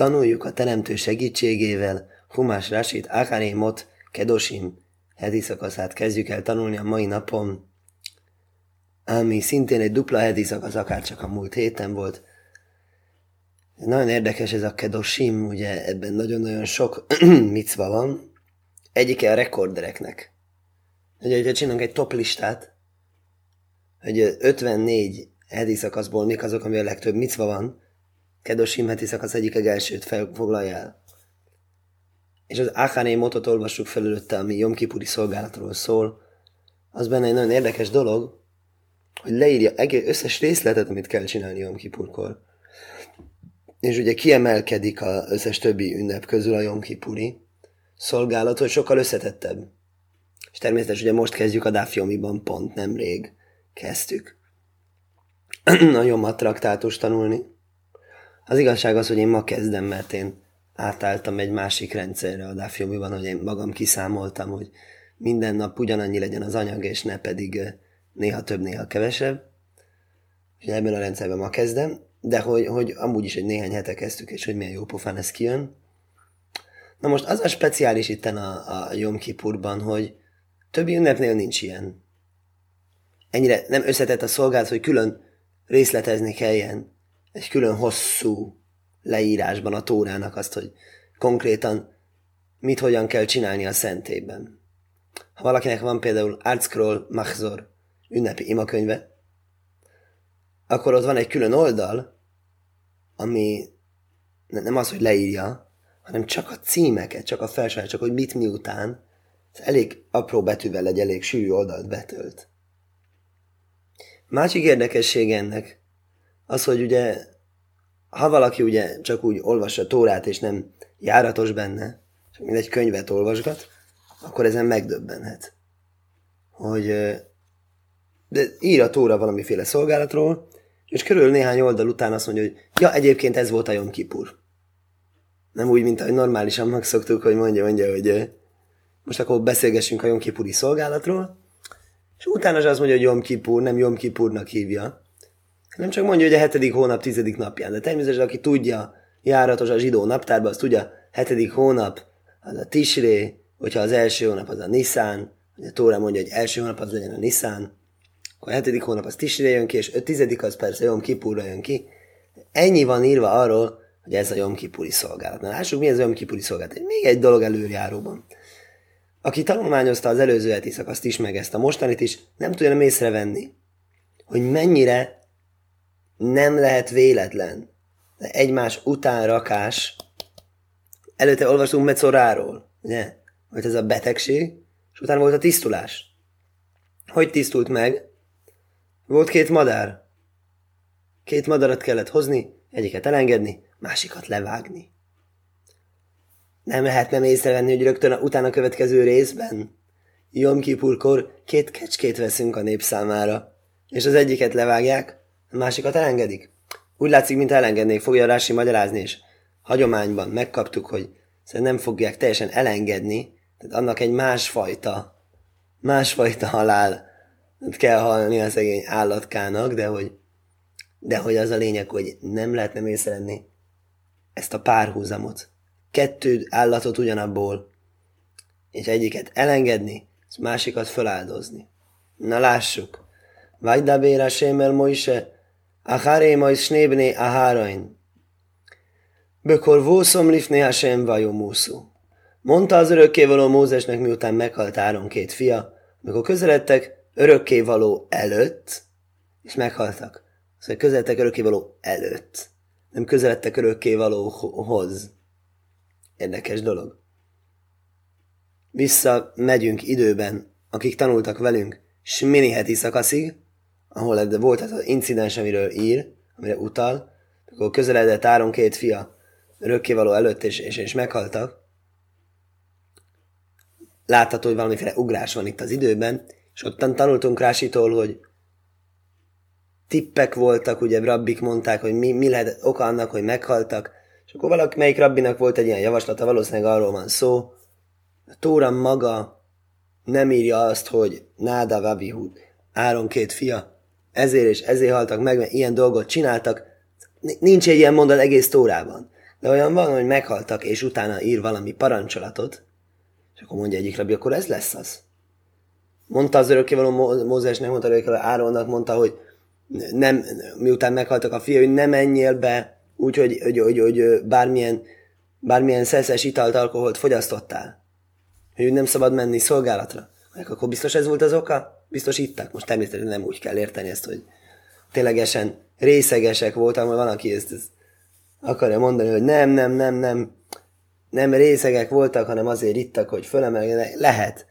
Tanuljuk a Teremtő segítségével Humás Rasit Acharémot Kedosim heti szakaszát kezdjük el tanulni a mai napon, ami szintén egy dupla heti szakasz, akár csak a múlt héten volt. Nagyon érdekes ez a Kedosim, ugye ebben nagyon-nagyon sok micva van. Egyike a rekordereknek. Ugye, ha csinálunk egy top listát, hogy 54 heti szakaszból mik azok, ami a legtöbb micva van, Kedosim heti szakasz egyik elsőt foglalja el. És az Achané motot olvassuk felülötte, ami Jomkipuri szolgálatról szól. Az benne egy nagyon érdekes dolog, hogy leírja egész összes részletet, amit kell csinálni Jomkipurkor. És ugye kiemelkedik az összes többi ünnep közül a Jomkipuri szolgálat, hogy sokkal összetettebb. És természetesen ugye most kezdjük a Dafjomiban pont nemrég kezdtük. Nagyon matraktátus tanulni. Az igazság az, hogy én ma kezdem, mert én átálltam egy másik rendszerre a Dafjomiban, hogy én magam kiszámoltam, hogy minden nap ugyanannyi legyen az anyag, és ne pedig néha több, néha kevesebb. És ebben a rendszerben ma kezdem, de hogy, hogy amúgy is egy néhány hete kezdtük, és hogy milyen jó pofán ez kijön. Na most az a speciális itten a, a Jom Kipurban, hogy többi ünnepnél nincs ilyen. Ennyire nem összetett a szolgálat, hogy külön részletezni kelljen egy külön hosszú leírásban a tórának azt, hogy konkrétan mit hogyan kell csinálni a szentében. Ha valakinek van például Artscroll Machzor ünnepi imakönyve, akkor ott van egy külön oldal, ami nem az, hogy leírja, hanem csak a címeket, csak a felső, csak hogy mit miután. Ez elég apró betűvel egy elég sűrű oldalt betölt. Másik érdekesség ennek, az, hogy ugye, ha valaki ugye csak úgy olvassa Tórát, és nem járatos benne, csak mint egy könyvet olvasgat, akkor ezen megdöbbenhet. Hogy de ír a Tóra valamiféle szolgálatról, és körül néhány oldal után azt mondja, hogy ja, egyébként ez volt a Jom Kipur. Nem úgy, mint ahogy normálisan megszoktuk, hogy mondja, mondja, hogy most akkor beszélgessünk a Jom Kipuri szolgálatról, és utána az mondja, hogy Jom Kipur, nem Jom Kipurnak hívja, nem csak mondja, hogy a hetedik hónap tizedik napján, de természetesen aki tudja, járatos a zsidó naptárban, az tudja, hetedik hónap az a Tisré, hogyha az első hónap az a hogy a Tóra mondja, hogy első hónap az legyen a Niszán, akkor a hetedik hónap az Tisré jön ki, és a tizedik az persze Jom Kipurra jön ki. Ennyi van írva arról, hogy ez a Jom Kipuri szolgálat. Na lássuk, mi ez a Jom Kipuri szolgálat. Még egy dolog előjáróban. Aki tanulmányozta az előző heti szakaszt is, meg ezt a mostanit is, nem tudja nem észrevenni, hogy mennyire nem lehet véletlen. Egymás után rakás. Előtte olvastunk Mecoráról, ugye? Hogy ez a betegség, és utána volt a tisztulás. Hogy tisztult meg? Volt két madár. Két madarat kellett hozni, egyiket elengedni, másikat levágni. Nem lehet nem észrevenni, hogy rögtön a utána következő részben Jom Kipurkor két kecskét veszünk a nép számára, és az egyiket levágják, a másikat elengedik? Úgy látszik, mint elengednék, fogja Rási magyarázni, és hagyományban megkaptuk, hogy nem fogják teljesen elengedni, tehát annak egy másfajta, másfajta halál kell halni a szegény állatkának, de hogy, de hogy az a lényeg, hogy nem lehet nem észrevenni ezt a párhuzamot. Kettő állatot ugyanabból, és egyiket elengedni, és másikat feláldozni. Na lássuk. Vajdabér Hashem el Moise, Acharei mois snébné Ahárain. Bökor vószom lifné Hashem vajomúszú. Mondta az örökkévaló Mózesnek, miután meghalt Áron két fia, mikor közeledtek örökkévaló előtt, és meghaltak. Szóval közeledtek örökkévaló előtt, nem közeledtek örökkévalóhoz. Érdekes dolog. Vissza megyünk időben, akik tanultak velünk, Smini heti szakaszig, ahol volt ez az incidens, amiről ír, amire utal, akkor közeledett Áron két fia örökkévaló előtt, és, és, és meghaltak. Látható, hogy valamiféle ugrás van itt az időben, és ottan tanultunk Rásitól, hogy tippek voltak, ugye rabbik mondták, hogy mi, mi lehet oka annak, hogy meghaltak, és akkor valaki, melyik rabbinak volt egy ilyen javaslata, valószínűleg arról van szó, a Tóra maga nem írja azt, hogy Náda Vabihud, Áron két fia, ezért és ezért haltak meg, mert ilyen dolgot csináltak. Nincs egy ilyen mondat egész Tórában. De olyan van, hogy meghaltak, és utána ír valami parancsolatot, és akkor mondja egyik rabbi, akkor ez lesz az. Mondta az örökkévaló Mózesnek, mondta örökkévaló Áronnak, mondta, hogy nem, miután meghaltak a fia, hogy ne menjél be úgy, hogy, hogy, hogy, hogy bármilyen, bármilyen szeszes italt, alkoholt fogyasztottál. Hogy nem szabad menni szolgálatra. Akkor biztos ez volt az oka? Biztos ittak. Most természetesen nem úgy kell érteni ezt, hogy ténylegesen részegesek voltak, mert van, aki ezt, ezt akarja mondani, hogy nem, nem, nem, nem, nem részegek voltak, hanem azért ittak, hogy fölemeljenek. Lehet.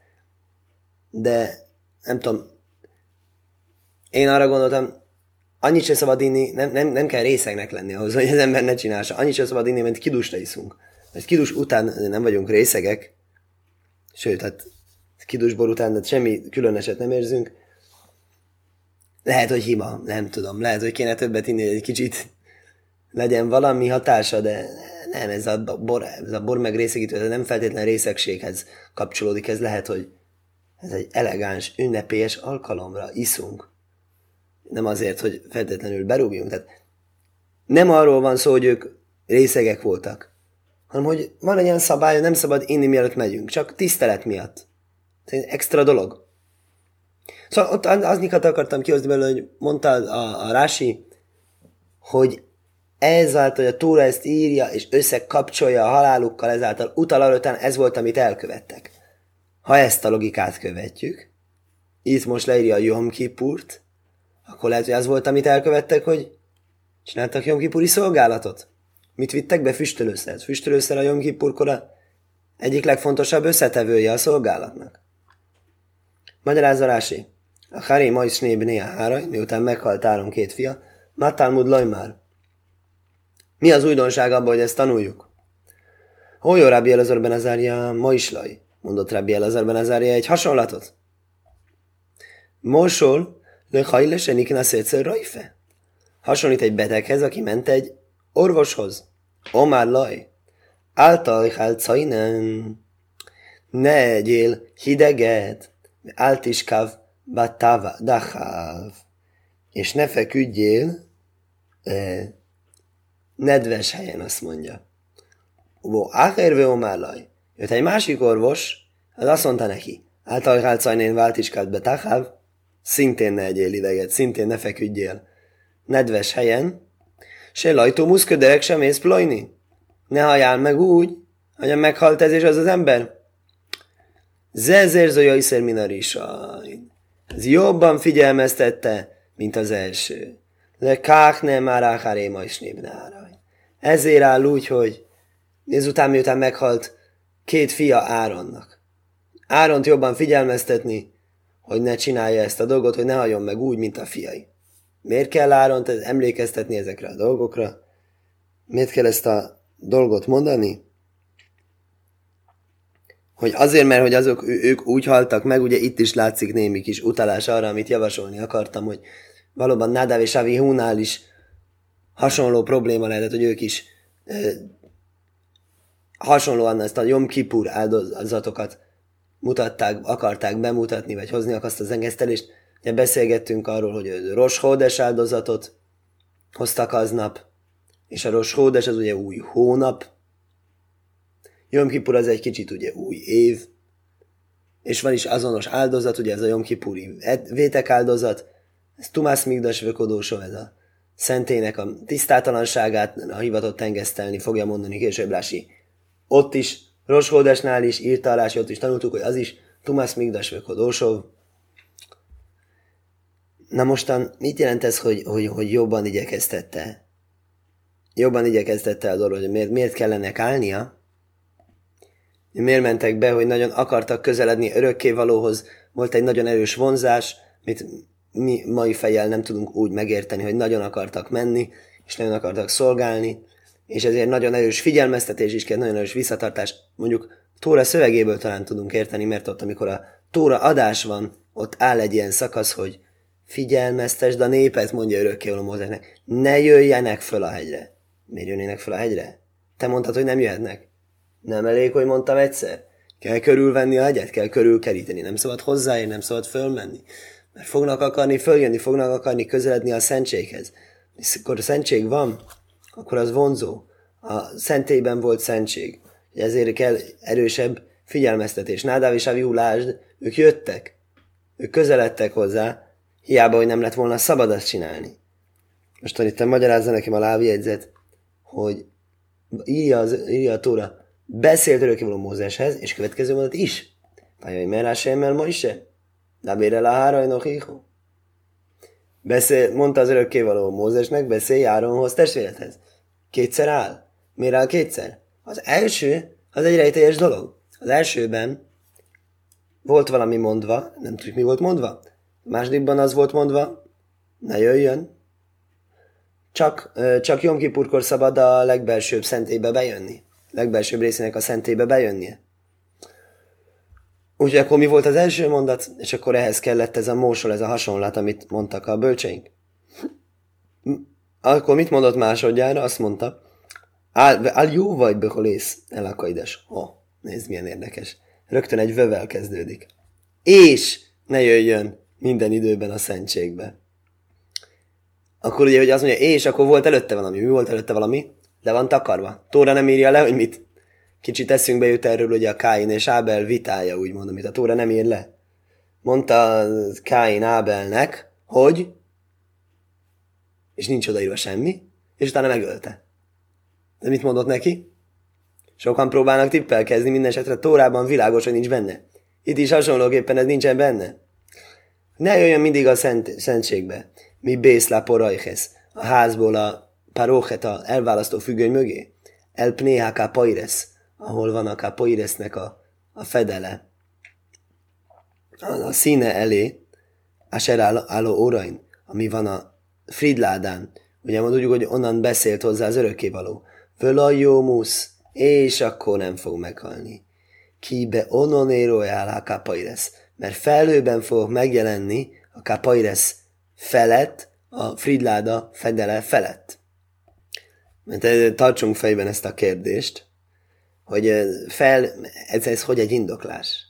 De nem tudom, én arra gondoltam, annyit se szabad inni, nem, nem, nem kell részegnek lenni ahhoz, hogy az ember ne csinálsa. Annyit se szabad inni, mert kidusra iszunk. Mert kidus után nem vagyunk részegek, sőt, hát kidusbor után de semmi különöset nem érzünk. Lehet, hogy hima, nem tudom. Lehet, hogy kéne többet inni, egy kicsit legyen valami hatása, de nem, ez a bor, ez a bor meg részegítő, ez nem feltétlen részegséghez kapcsolódik, ez lehet, hogy ez egy elegáns, ünnepélyes alkalomra iszunk. Nem azért, hogy feltétlenül berúgjunk. Tehát nem arról van szó, hogy ők részegek voltak, hanem hogy van egy olyan szabály, hogy nem szabad inni, mielőtt megyünk, csak tisztelet miatt. Ez egy extra dolog. Szóval ott az akartam kihozni belőle, hogy mondta a, a Rási, hogy ezáltal, hogy a Tóra ezt írja, és összekapcsolja a halálukkal, ezáltal utal arra, ez volt, amit elkövettek. Ha ezt a logikát követjük, itt most leírja a Jom Kipurt, akkor lehet, hogy az volt, amit elkövettek, hogy csináltak Jom Kipuri szolgálatot. Mit vittek be? Füstölőszert. Füstölőszer a Jom Kipurkora egyik legfontosabb összetevője a szolgálatnak. Magyarázza Rási. A Haré Majszné Bné Háraj, miután meghalt Áron két fia, Matálmud Lajmár. Mi az újdonság abban, hogy ezt tanuljuk? Hol Rabbi Elazar ben Azárja Maislaj, mondott Rabbi Elazar ben Azárja egy hasonlatot. Mosol le hajle se niknasz egyszer rajfe. Hasonlít egy beteghez, aki ment egy orvoshoz. Omar laj. Által hálcainen. Ne egyél hideget. Áltiskáv batava dachav. És ne feküdjél eh, nedves helyen, azt mondja. Ó, áherve omárlaj. Jött egy másik orvos, az azt mondta neki, által hálcajnén váltiskát betáháv, szintén ne egyél ideget, szintén ne feküdjél. Nedves helyen, se lajtó muszköderek sem ész plajni. Ne halljál meg úgy, hogy meghalt ez és az az ember. Zezérző jajszer minarisaj. Ez jobban figyelmeztette, mint az első. Le kák nem már áháréma is ezért áll úgy, hogy ezután miután meghalt két fia Áronnak. Áront jobban figyelmeztetni, hogy ne csinálja ezt a dolgot, hogy ne halljon meg úgy, mint a fiai. Miért kell Áront emlékeztetni ezekre a dolgokra? Miért kell ezt a dolgot mondani? Hogy azért, mert hogy azok, ők úgy haltak meg, ugye itt is látszik némi kis utalás arra, amit javasolni akartam, hogy valóban Nádáv és Avi Húnál is hasonló probléma lehetett, hogy ők is e, hasonlóan ezt a Jom Kipur áldozatokat mutatták, akarták bemutatni, vagy hozni azt az engesztelést. Ugye beszélgettünk arról, hogy Ros Hódes áldozatot hoztak aznap, és a Ros Hódes az ugye új hónap, Jom Kipur az egy kicsit ugye új év, és van is azonos áldozat, ugye ez a Jom Kipuri vétek áldozat, ez Tumász Migdas Vökodósó, ez a szentének a tisztátalanságát a hivatott tengesztelni, fogja mondani később Rási. Ott is, Roshódesnál is írta Rási, ott is tanultuk, hogy az is Tumász Migdas Dósov. Na mostan mit jelent ez, hogy, hogy, hogy jobban igyekeztette? Jobban igyekeztette a dolog, hogy miért, miért kellene állnia? Miért mentek be, hogy nagyon akartak közeledni örökkévalóhoz, volt egy nagyon erős vonzás, mit mi mai fejjel nem tudunk úgy megérteni, hogy nagyon akartak menni, és nagyon akartak szolgálni, és ezért nagyon erős figyelmeztetés is kell, nagyon erős visszatartás. Mondjuk Tóra szövegéből talán tudunk érteni, mert ott, amikor a Tóra adás van, ott áll egy ilyen szakasz, hogy figyelmeztesd a népet, mondja örökkévaló Mózesnek, ne jöjjenek föl a hegyre. Miért jönnének föl a hegyre? Te mondtad, hogy nem jöhetnek. Nem elég, hogy mondtam egyszer? Kell körülvenni a hegyet, kell körülkeríteni, nem szabad hozzáérni, nem szabad fölmenni. Mert fognak akarni följönni, fognak akarni közeledni a szentséghez. És akkor a szentség van, akkor az vonzó. a szentélyben volt szentség. Ezért kell erősebb figyelmeztetés. Nádáv és Avihu, lásd, ők jöttek. Ők közeledtek hozzá, hiába, hogy nem lett volna szabad azt csinálni. Most itt magyarázza nekem a lábjegyzet, hogy írja, az, írja a Tóra, beszélt örökkévaló Mózeshez, és következő mondat is. Pajai merá semmel ma is se? Labére la hárajnok Beszél, mondta az örökkévaló Mózesnek, beszélj Áronhoz testvéredhez. Kétszer áll. Miért áll kétszer? Az első, az egy rejtélyes dolog. Az elsőben volt valami mondva, nem tudjuk mi volt mondva. A másodikban az volt mondva, ne jöjjön. Csak, csak Jom Kipurkor szabad a legbelsőbb szentébe bejönni. Legbelsőbb részének a szentébe bejönnie. Úgyhogy akkor mi volt az első mondat, és akkor ehhez kellett ez a mósol, ez a hasonlat, amit mondtak a bölcseink. Akkor mit mondott másodjára? Azt mondta, Áll jó vagy beholész, elakaides. Ó, oh, nézd milyen érdekes. Rögtön egy vövel kezdődik. És ne jöjjön minden időben a szentségbe. Akkor ugye, hogy azt mondja, és akkor volt előtte valami. Mi volt előtte valami? Le van takarva. Tóra nem írja le, hogy mit? Kicsit eszünkbe jut erről ugye a Káin és Ábel vitája, úgymond, amit a Tóra nem ír le. Mondta Káin Ábelnek, hogy és nincs odaírva semmi, és utána megölte. De mit mondott neki? Sokan próbálnak tippelkezni, minden esetre Tórában világos, hogy nincs benne. Itt is hasonlóképpen ez nincsen benne. Ne jöjjön mindig a szent, szentségbe. Mi bészlá porajhez. A házból a paróchet, a elválasztó függöny mögé. El pnéháká paires, ahol van a pairesnek a, a fedele. A, színe elé, a ser álló órain, ami van a Fridládán. Ugye mondjuk, hogy onnan beszélt hozzá az örökkévaló. Völajómusz, és akkor nem fog meghalni. Kibe ononero a kapaires, mert felőben fogok megjelenni a kapaires felett, a Fridláda fedele felett. Mert eh, tartsunk fejben ezt a kérdést, hogy eh, fel, ez, ez hogy egy indoklás.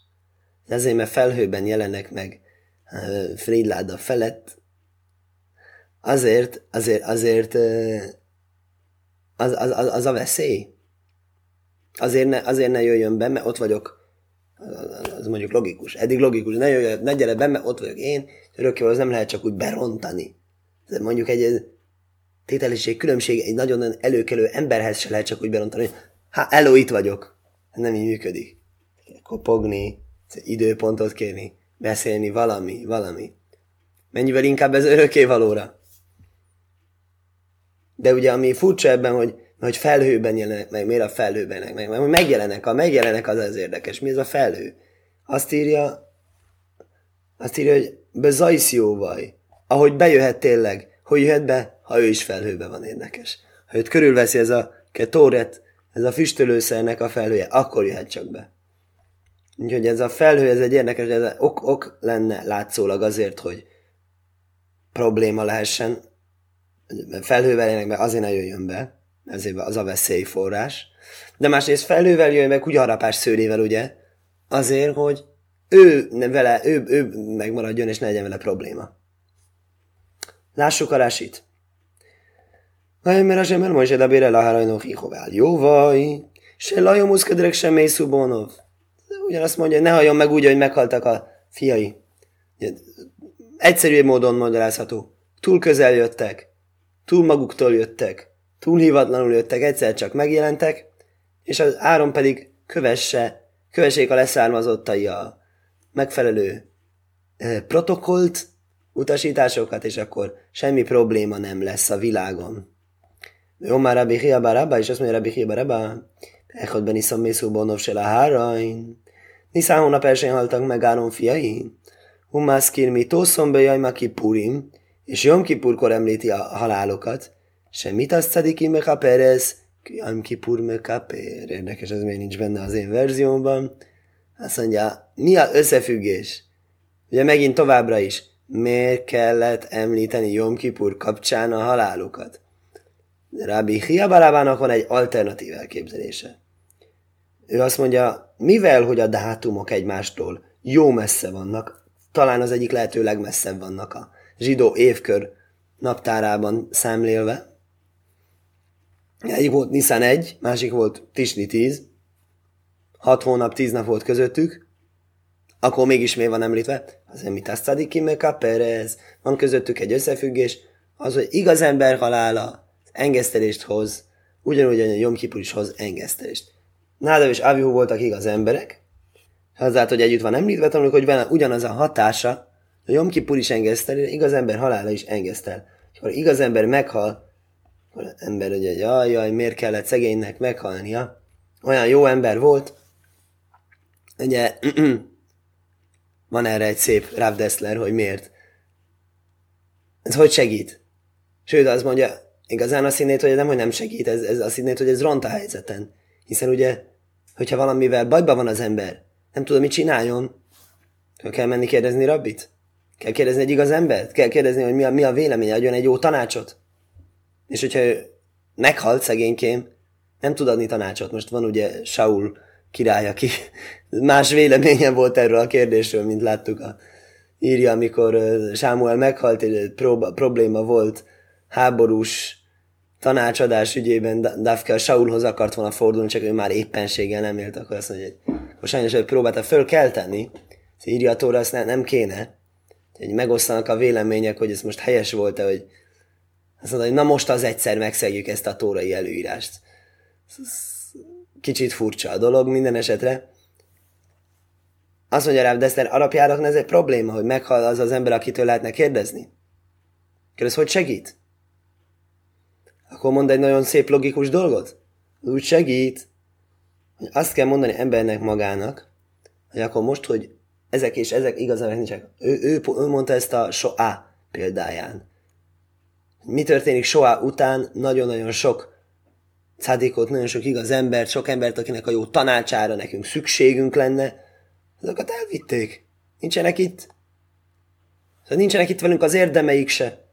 Ezért, mert felhőben jelenek meg eh, Fridláda felett, azért, azért, azért az, az, az, az a veszély. Azért ne, azért ne jöjjön be, mert ott vagyok, az mondjuk logikus. Eddig logikus, ne, jöjjön, ne gyere be, mert ott vagyok én, örökké az nem lehet csak úgy berontani. De mondjuk egy tételiség különbség egy nagyon előkelő emberhez se lehet csak úgy berontani, hát elő itt vagyok. Nem így működik. Kopogni, időpontot kérni, beszélni, valami, valami. Mennyivel inkább ez örökké valóra. De ugye ami furcsa ebben, hogy, hogy felhőben jelenek meg, miért a felhőben meg, meg, meg megjelenek, a megjelenek az az érdekes. Mi ez a felhő? Azt írja, azt írja, hogy bezajszjóvaj, ahogy bejöhet tényleg, hogy jöhet be, ha ő is felhőben van érdekes. Ha őt körülveszi ez a ketóret, ez a füstölőszernek a felhője, akkor jöhet csak be. Úgyhogy ez a felhő, ez egy érdekes, ez ok, ok lenne látszólag azért, hogy probléma lehessen, felhővel meg azért ne jöjjön be, ezért az a veszélyforrás. De másrészt felhővel jöjjön meg kutyarapás szőrével, ugye, azért, hogy ő vele, ő, ő megmaradjon, és ne legyen vele probléma. Lássuk a rásit. A sem el Moshe dabére laharajnok ihovál. Jó vaj, se lajomusz ködrek sem mély szubonov. Ugyanazt mondja, ne halljon meg úgy, hogy meghaltak a fiai. Egyszerű módon magyarázható. Túl közel jöttek, túl maguktól jöttek, túl hivatlanul jöttek, egyszer csak megjelentek, és az áron pedig kövesse, kövessék a leszármazottai a megfelelő e, protokollt, utasításokat, és akkor semmi probléma nem lesz a világon. Már Rabbi Hiaba Rabba, és azt mondja Rabbi Hiaba Rabba, Echod ben iszom mészú bonov se láhárain. Niszán hónap elsőn haltak meg Áron fiai. Humászkir mi tószom be jaj purim, és Jom Kipurkor említi a halálokat, semmit azt szediki mekaperez, Jom Kipur mekaper. Érdekes, ez még nincs benne az én verziómban. Azt mondja, mi a összefüggés? Ugye megint továbbra is, miért kellett említeni Jom Kipur kapcsán a halálokat? Rabbi Hiabarabának van egy alternatív elképzelése. Ő azt mondja, mivel, hogy a dátumok egymástól jó messze vannak, talán az egyik lehető legmesszebb vannak a zsidó évkör naptárában szemlélve. Egyik volt Nissan 1, másik volt Tisni 10. 6 hónap, 10 nap volt közöttük. Akkor mégis miért van említve? Az mit azt Szadiki meg Perez. Van közöttük egy összefüggés, az, hogy igaz ember halála engesztelést hoz, ugyanúgy a Jom is hoz engesztelést. Nádav és Avihu voltak igaz emberek, azáltal, hogy együtt van említve, tanuljuk, hogy van ugyanaz a hatása, a Jom is engesztel, igaz ember halála is engesztel. És akkor igaz ember meghal, akkor az ember ugye, jaj, jaj, miért kellett szegénynek meghalnia? Olyan jó ember volt, ugye, van erre egy szép Rav Dessler, hogy miért. Ez hogy segít? Sőt, azt mondja, igazán azt hinnéd, hogy ez nem, hogy nem segít, ez, ez azt hinnéd, hogy ez ront a helyzeten. Hiszen ugye, hogyha valamivel bajban van az ember, nem tudom, mit csináljon, akkor kell menni kérdezni rabbit? Kell kérdezni egy igaz embert? Kell kérdezni, hogy mi a, mi a véleménye, adjon egy jó tanácsot? És hogyha ő meghalt szegénykém, nem tud adni tanácsot. Most van ugye Saul király, aki más véleménye volt erről a kérdésről, mint láttuk a írja, amikor Sámuel meghalt, és probléma volt háborús tanácsadás ügyében Dafke a Saulhoz akart volna fordulni, csak ő már éppenséggel nem élt, akkor azt mondja, hogy akkor sajnos hogy próbálta fölkelteni, írja a tóra, azt nem kéne, hogy megosztanak a vélemények, hogy ez most helyes volt-e, hogy azt mondta, hogy na most az egyszer megszegjük ezt a tórai előírást. Kicsit furcsa a dolog minden esetre. Azt mondja rá, Deszter, alapjáraknál ez egy probléma, hogy meghal az az ember, akitől lehetne kérdezni. Kérdez, hogy segít? Akkor mond egy nagyon szép logikus dolgot. Úgy segít, hogy azt kell mondani embernek magának, hogy akkor most, hogy ezek és ezek igazán nincsenek. Ő, ő, ő mondta ezt a soá példáján. Mi történik soá után? Nagyon-nagyon sok cádikot, nagyon sok igaz embert, sok embert, akinek a jó tanácsára nekünk szükségünk lenne, azokat elvitték. Nincsenek itt. Szóval nincsenek itt velünk az érdemeik se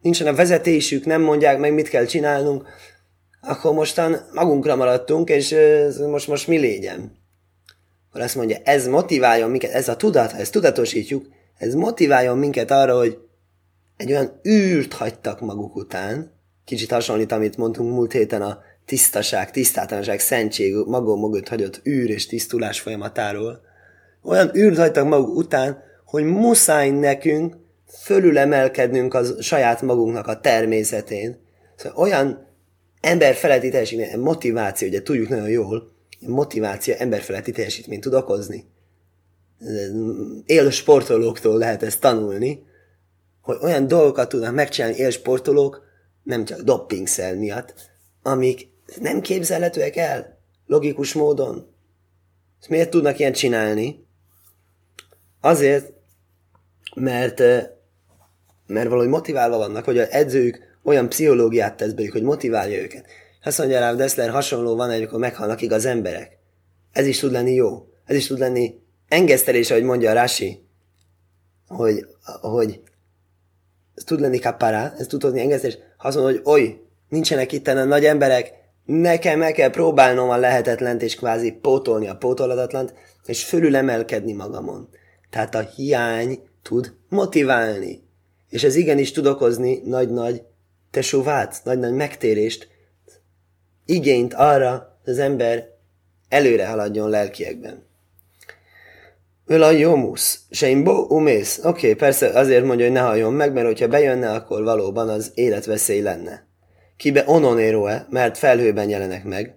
nincsen a vezetésük, nem mondják meg, mit kell csinálnunk, akkor mostan magunkra maradtunk, és most, most mi légyen? Akkor azt mondja, ez motiváljon minket, ez a tudat, ha ezt tudatosítjuk, ez motiváljon minket arra, hogy egy olyan űrt hagytak maguk után, kicsit hasonlít, amit mondtunk múlt héten a tisztaság, tisztátalanság, szentség, magunk mögött hagyott űr és tisztulás folyamatáról. Olyan űrt hagytak maguk után, hogy muszáj nekünk fölülemelkednünk az saját magunknak a természetén. Szóval olyan emberfeletti teljesítmény, motiváció, ugye tudjuk nagyon jól, motiváció emberfeletti teljesítményt tud okozni. Él sportolóktól lehet ezt tanulni, hogy olyan dolgokat tudnak megcsinálni élsportolók, nem csak doppingszel miatt, amik nem képzelhetőek el logikus módon. Ezt miért tudnak ilyen csinálni? Azért, mert mert valahogy motiválva vannak, hogy az edzők olyan pszichológiát tesz belük, hogy motiválja őket. Azt mondja rá, Dessler hasonló van, amikor meghalnak igaz emberek. Ez is tud lenni jó. Ez is tud lenni engesztelés, ahogy mondja a Rashi, hogy, hogy ez tud lenni kapara, ez tud lenni engesztelés. Ha azt mondja, hogy oly, nincsenek itt a nagy emberek, nekem meg kell próbálnom a lehetetlent, és kvázi pótolni a pótoladatlant, és fölülemelkedni magamon. Tehát a hiány tud motiválni. És ez igenis tud okozni nagy-nagy tesóvát, nagy-nagy megtérést, igényt arra, hogy az ember előre haladjon lelkiekben. Öl a jomusz, se bo umész. Oké, okay, persze azért mondja, hogy ne halljon meg, mert hogyha bejönne, akkor valóban az életveszély lenne. Kibe ononéroe, mert felhőben jelenek meg.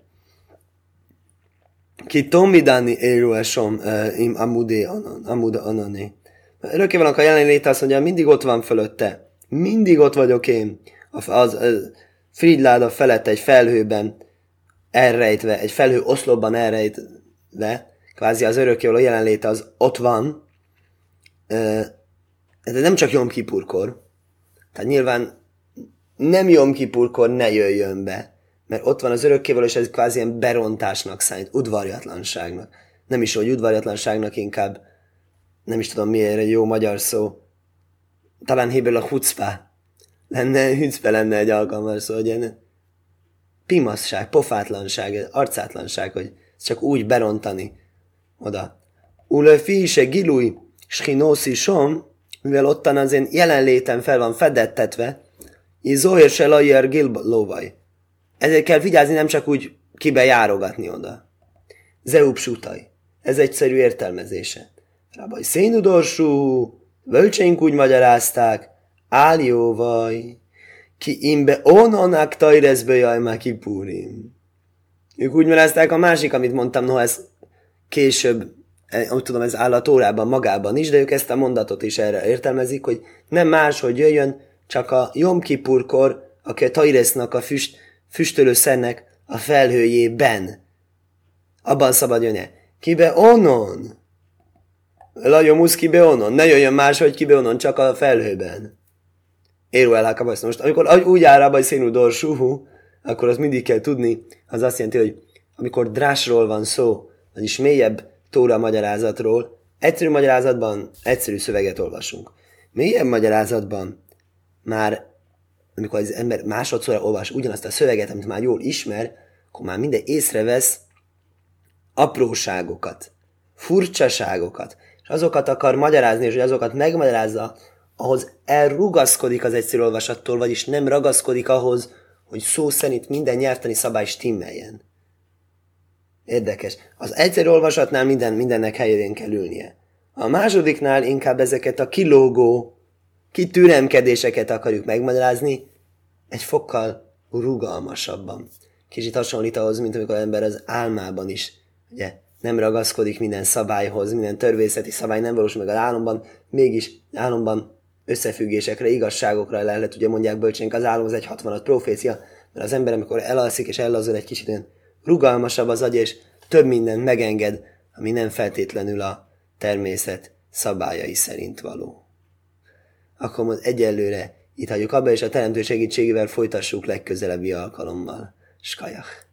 Ki tombidani éroe som uh, im amudé anon, amuda anoné. Örökké vannak a jelenléte, azt mondja, mindig ott van fölötte. Mindig ott vagyok én. Az, az, az Fridláda felett egy felhőben elrejtve, egy felhő oszlopban elrejtve, kvázi az örökkévaló jelenléte az ott van, de nem csak Jom Kipurkor. Tehát nyilván nem Jom Kipurkor ne jöjjön be, mert ott van az örökkévaló, és ez kvázi ilyen berontásnak számít, udvarjatlanságnak. Nem is, hogy udvarjatlanságnak, inkább nem is tudom miért egy jó magyar szó, talán héből a hucpa lenne, hücpe lenne egy alkalmas szó, hogy ilyen pimaszság, pofátlanság, arcátlanság, hogy csak úgy berontani oda. Ule se gilúj, schinószi som, mivel ottan az én jelenlétem fel van fedettetve, Izóér se lajjár gilba lóvaj. ezért kell vigyázni, nem csak úgy kibe járogatni oda. Zeupsutai. Ez egyszerű értelmezése. Rabaj szénudorsú, bölcseink úgy magyarázták, áljóvaj, ki imbe ononak tajrezbe jaj már kipúrim. Ők úgy magyarázták a másik, amit mondtam, no ez később, úgy tudom, ez áll a tórában magában is, de ők ezt a mondatot is erre értelmezik, hogy nem más, hogy jöjjön, csak a Jom Kipurkor, aki a Tairesznak a füst, füstölőszernek a felhőjében. Abban szabad jönni. Kibe onon? Lajomusz kibe onon. Ne jöjjön más, hogy kibe onon, csak a felhőben. Érő el most. Amikor úgy áll rá színű dorsúhú, akkor az mindig kell tudni, az azt jelenti, hogy amikor drásról van szó, vagyis mélyebb tóra magyarázatról, egyszerű magyarázatban egyszerű szöveget olvasunk. Mélyebb magyarázatban már, amikor az ember másodszor olvas ugyanazt a szöveget, amit már jól ismer, akkor már minden észrevesz apróságokat, furcsaságokat, és azokat akar magyarázni, és hogy azokat megmagyarázza, ahhoz elrugaszkodik az egyszerű olvasattól, vagyis nem ragaszkodik ahhoz, hogy szó szerint minden nyelvtani szabály stimmeljen. Érdekes. Az egyszerű olvasatnál minden, mindennek helyén kell ülnie. A másodiknál inkább ezeket a kilógó, kitüremkedéseket akarjuk megmagyarázni, egy fokkal rugalmasabban. Kicsit hasonlít ahhoz, mint amikor az ember az álmában is ugye, nem ragaszkodik minden szabályhoz, minden törvészeti szabály nem valósul meg az álomban, mégis álomban összefüggésekre, igazságokra le lehet, ugye mondják bölcsénk, az álom az egy 66 profécia, mert az ember, amikor elalszik és ellazul egy kicsit olyan rugalmasabb az agy, és több minden megenged, ami nem feltétlenül a természet szabályai szerint való. Akkor most egyelőre itt hagyjuk abba, és a teremtő segítségével folytassuk legközelebbi alkalommal. Skajach!